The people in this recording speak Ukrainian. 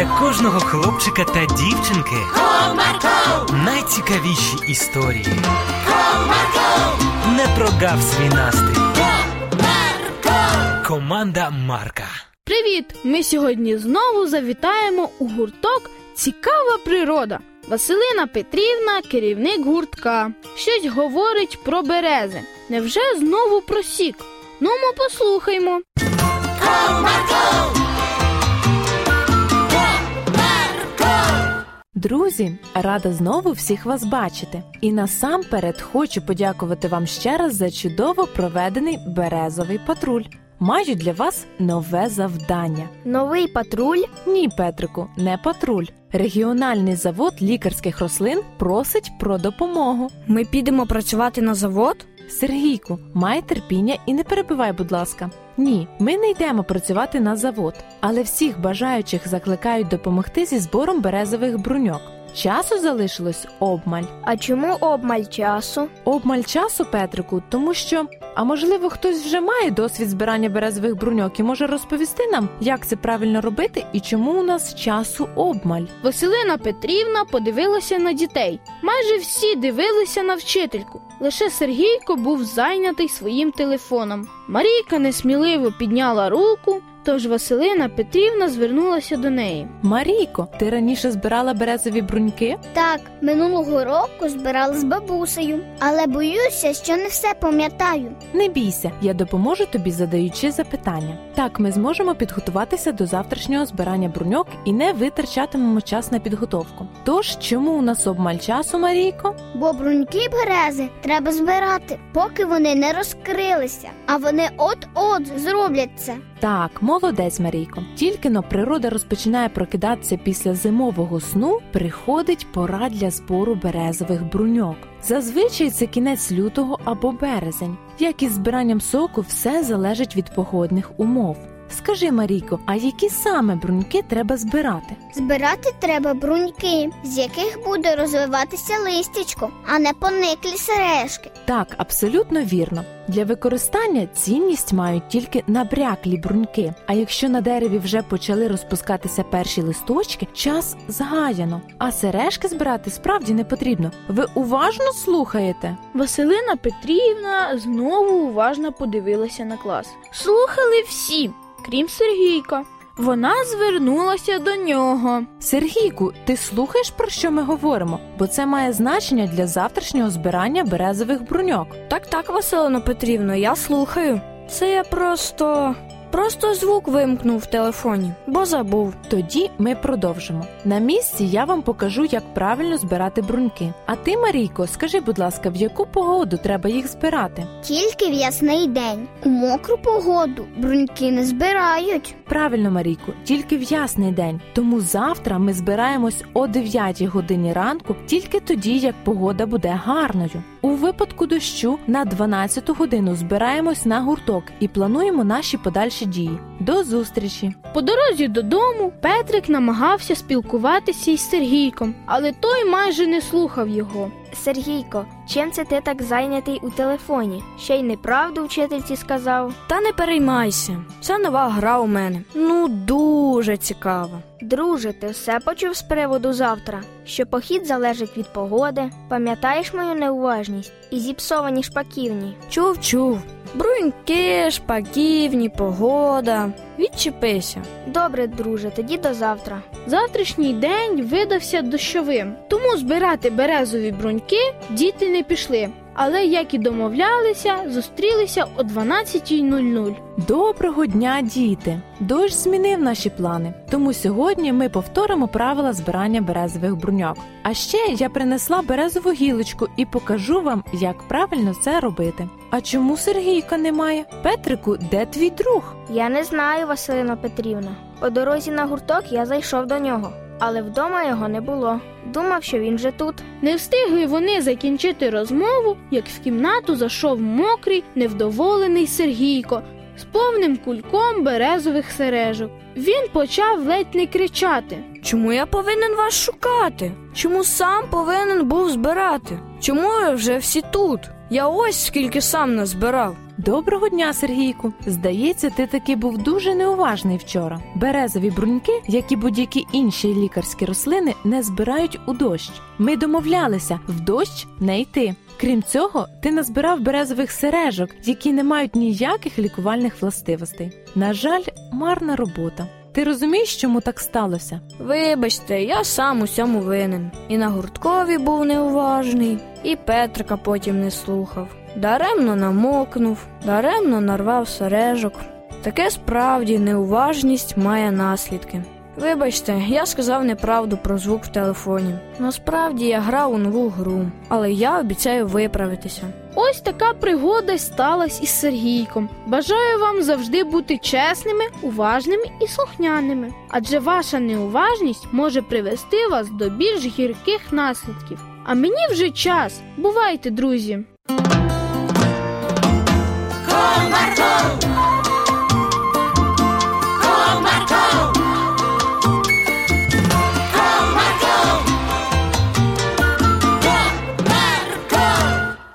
для кожного хлопчика та дівчинки Comarco, найцікавіші історії. Comarco, Не прогав свій настрій. Comarco. Команда Марка. Привіт! Ми сьогодні знову завітаємо у гурток Цікава природа. Василина Петрівна, керівник гуртка. Щось говорить про берези. Невже знову про сік? Ну, ми послухаймо. Друзі, рада знову всіх вас бачити. І насамперед хочу подякувати вам ще раз за чудово проведений березовий патруль. Маю для вас нове завдання. Новий патруль Ні, Петрику, не патруль. Регіональний завод лікарських рослин просить про допомогу. ми підемо працювати на завод. Сергійку, май терпіння і не перебивай, будь ласка. Ні, ми не йдемо працювати на завод, але всіх бажаючих закликають допомогти зі збором березових бруньок. Часу залишилось обмаль. А чому обмаль часу? Обмаль часу, Петрику, тому що, а можливо, хтось вже має досвід збирання березових бруньок і може розповісти нам, як це правильно робити і чому у нас часу обмаль. Василина Петрівна подивилася на дітей. Майже всі дивилися на вчительку. Лише Сергійко був зайнятий своїм телефоном. Марійка несміливо підняла руку, тож Василина Петрівна звернулася до неї. Марійко, ти раніше збирала березові бруньки? Так, минулого року збирала з бабусею, але боюся, що не все пам'ятаю. Не бійся, я допоможу тобі, задаючи запитання. Так, ми зможемо підготуватися до завтрашнього збирання бруньок і не витрачатимемо час на підготовку. Тож, чому у нас обмаль часу, Марійко? Бо бруньки берези треба збирати, поки вони не розкрилися, а вони от-от зробляться. Так, молодець, Марійко. Тільки но природа розпочинає прокидатися після зимового сну, приходить пора для збору березових бруньок. Зазвичай це кінець лютого або березень. Як із збиранням соку, все залежить від погодних умов. Скажи, Марійко, а які саме бруньки треба збирати? Збирати треба бруньки, з яких буде розвиватися листячко, а не пониклі сережки. Так, абсолютно вірно. Для використання цінність мають тільки набряклі бруньки. А якщо на дереві вже почали розпускатися перші листочки, час згаяно. А сережки збирати справді не потрібно. Ви уважно слухаєте? Василина Петрівна знову уважно подивилася на клас. Слухали всі, крім Сергійка. Вона звернулася до нього. Сергійку, ти слухаєш про що ми говоримо? Бо це має значення для завтрашнього збирання березових бруньок. Так, так, Василино Петрівно, я слухаю. Це я просто. Просто звук вимкнув в телефоні, бо забув. Тоді ми продовжимо. На місці я вам покажу, як правильно збирати бруньки. А ти, Марійко, скажи, будь ласка, в яку погоду треба їх збирати? Тільки в ясний день. У мокру погоду бруньки не збирають. Правильно, Марійко, тільки в ясний день. Тому завтра ми збираємось о 9 годині ранку, тільки тоді, як погода буде гарною. У випадку дощу на 12 годину збираємось на гурток і плануємо наші подальші дії. До зустрічі! По дорозі додому Петрик намагався спілкуватися із Сергійком, але той майже не слухав його. Сергійко, чим це ти так зайнятий у телефоні? Ще й неправду вчительці сказав. Та не переймайся, це нова гра у мене. Ну, дуже цікаво. Друже, ти все почув з приводу завтра, що похід залежить від погоди. Пам'ятаєш мою неуважність і зіпсовані шпаківні? Чув, чув. Бруньки, шпаківні, погода. Відчепися. Добре, друже, тоді до завтра. Завтрашній день видався дощовим, тому збирати березові бруньки діти не пішли. Але, як і домовлялися, зустрілися о 12.00. Доброго дня, діти! Дощ змінив наші плани, тому сьогодні ми повторимо правила збирання березових бруньок. А ще я принесла березову гілочку і покажу вам, як правильно це робити. А чому Сергійка немає? Петрику, де твій друг? Я не знаю, Василина Петрівна. По дорозі на гурток я зайшов до нього, але вдома його не було. Думав, що він вже тут. Не встигли вони закінчити розмову, як в кімнату зайшов мокрий, невдоволений Сергійко з повним кульком березових сережок. Він почав ледь не кричати. Чому я повинен вас шукати? Чому сам повинен був збирати? Чому ви вже всі тут? Я ось скільки сам назбирав. Доброго дня, Сергійку. Здається, ти таки був дуже неуважний вчора. Березові бруньки, як і будь-які інші лікарські рослини, не збирають у дощ. Ми домовлялися в дощ не йти. Крім цього, ти назбирав березових сережок, які не мають ніяких лікувальних властивостей. На жаль, марна робота. Ти розумієш, чому так сталося? Вибачте, я сам у цьому винен. І на гурткові був неуважний, і Петрика потім не слухав. Даремно намокнув, даремно нарвав сережок. Таке справді неуважність має наслідки. Вибачте, я сказав неправду про звук в телефоні. Насправді я грав у нову гру, але я обіцяю виправитися. Ось така пригода сталася із Сергійком. Бажаю вам завжди бути чесними, уважними і слухняними, адже ваша неуважність може привести вас до більш гірких наслідків. А мені вже час. Бувайте, друзі! Комарко,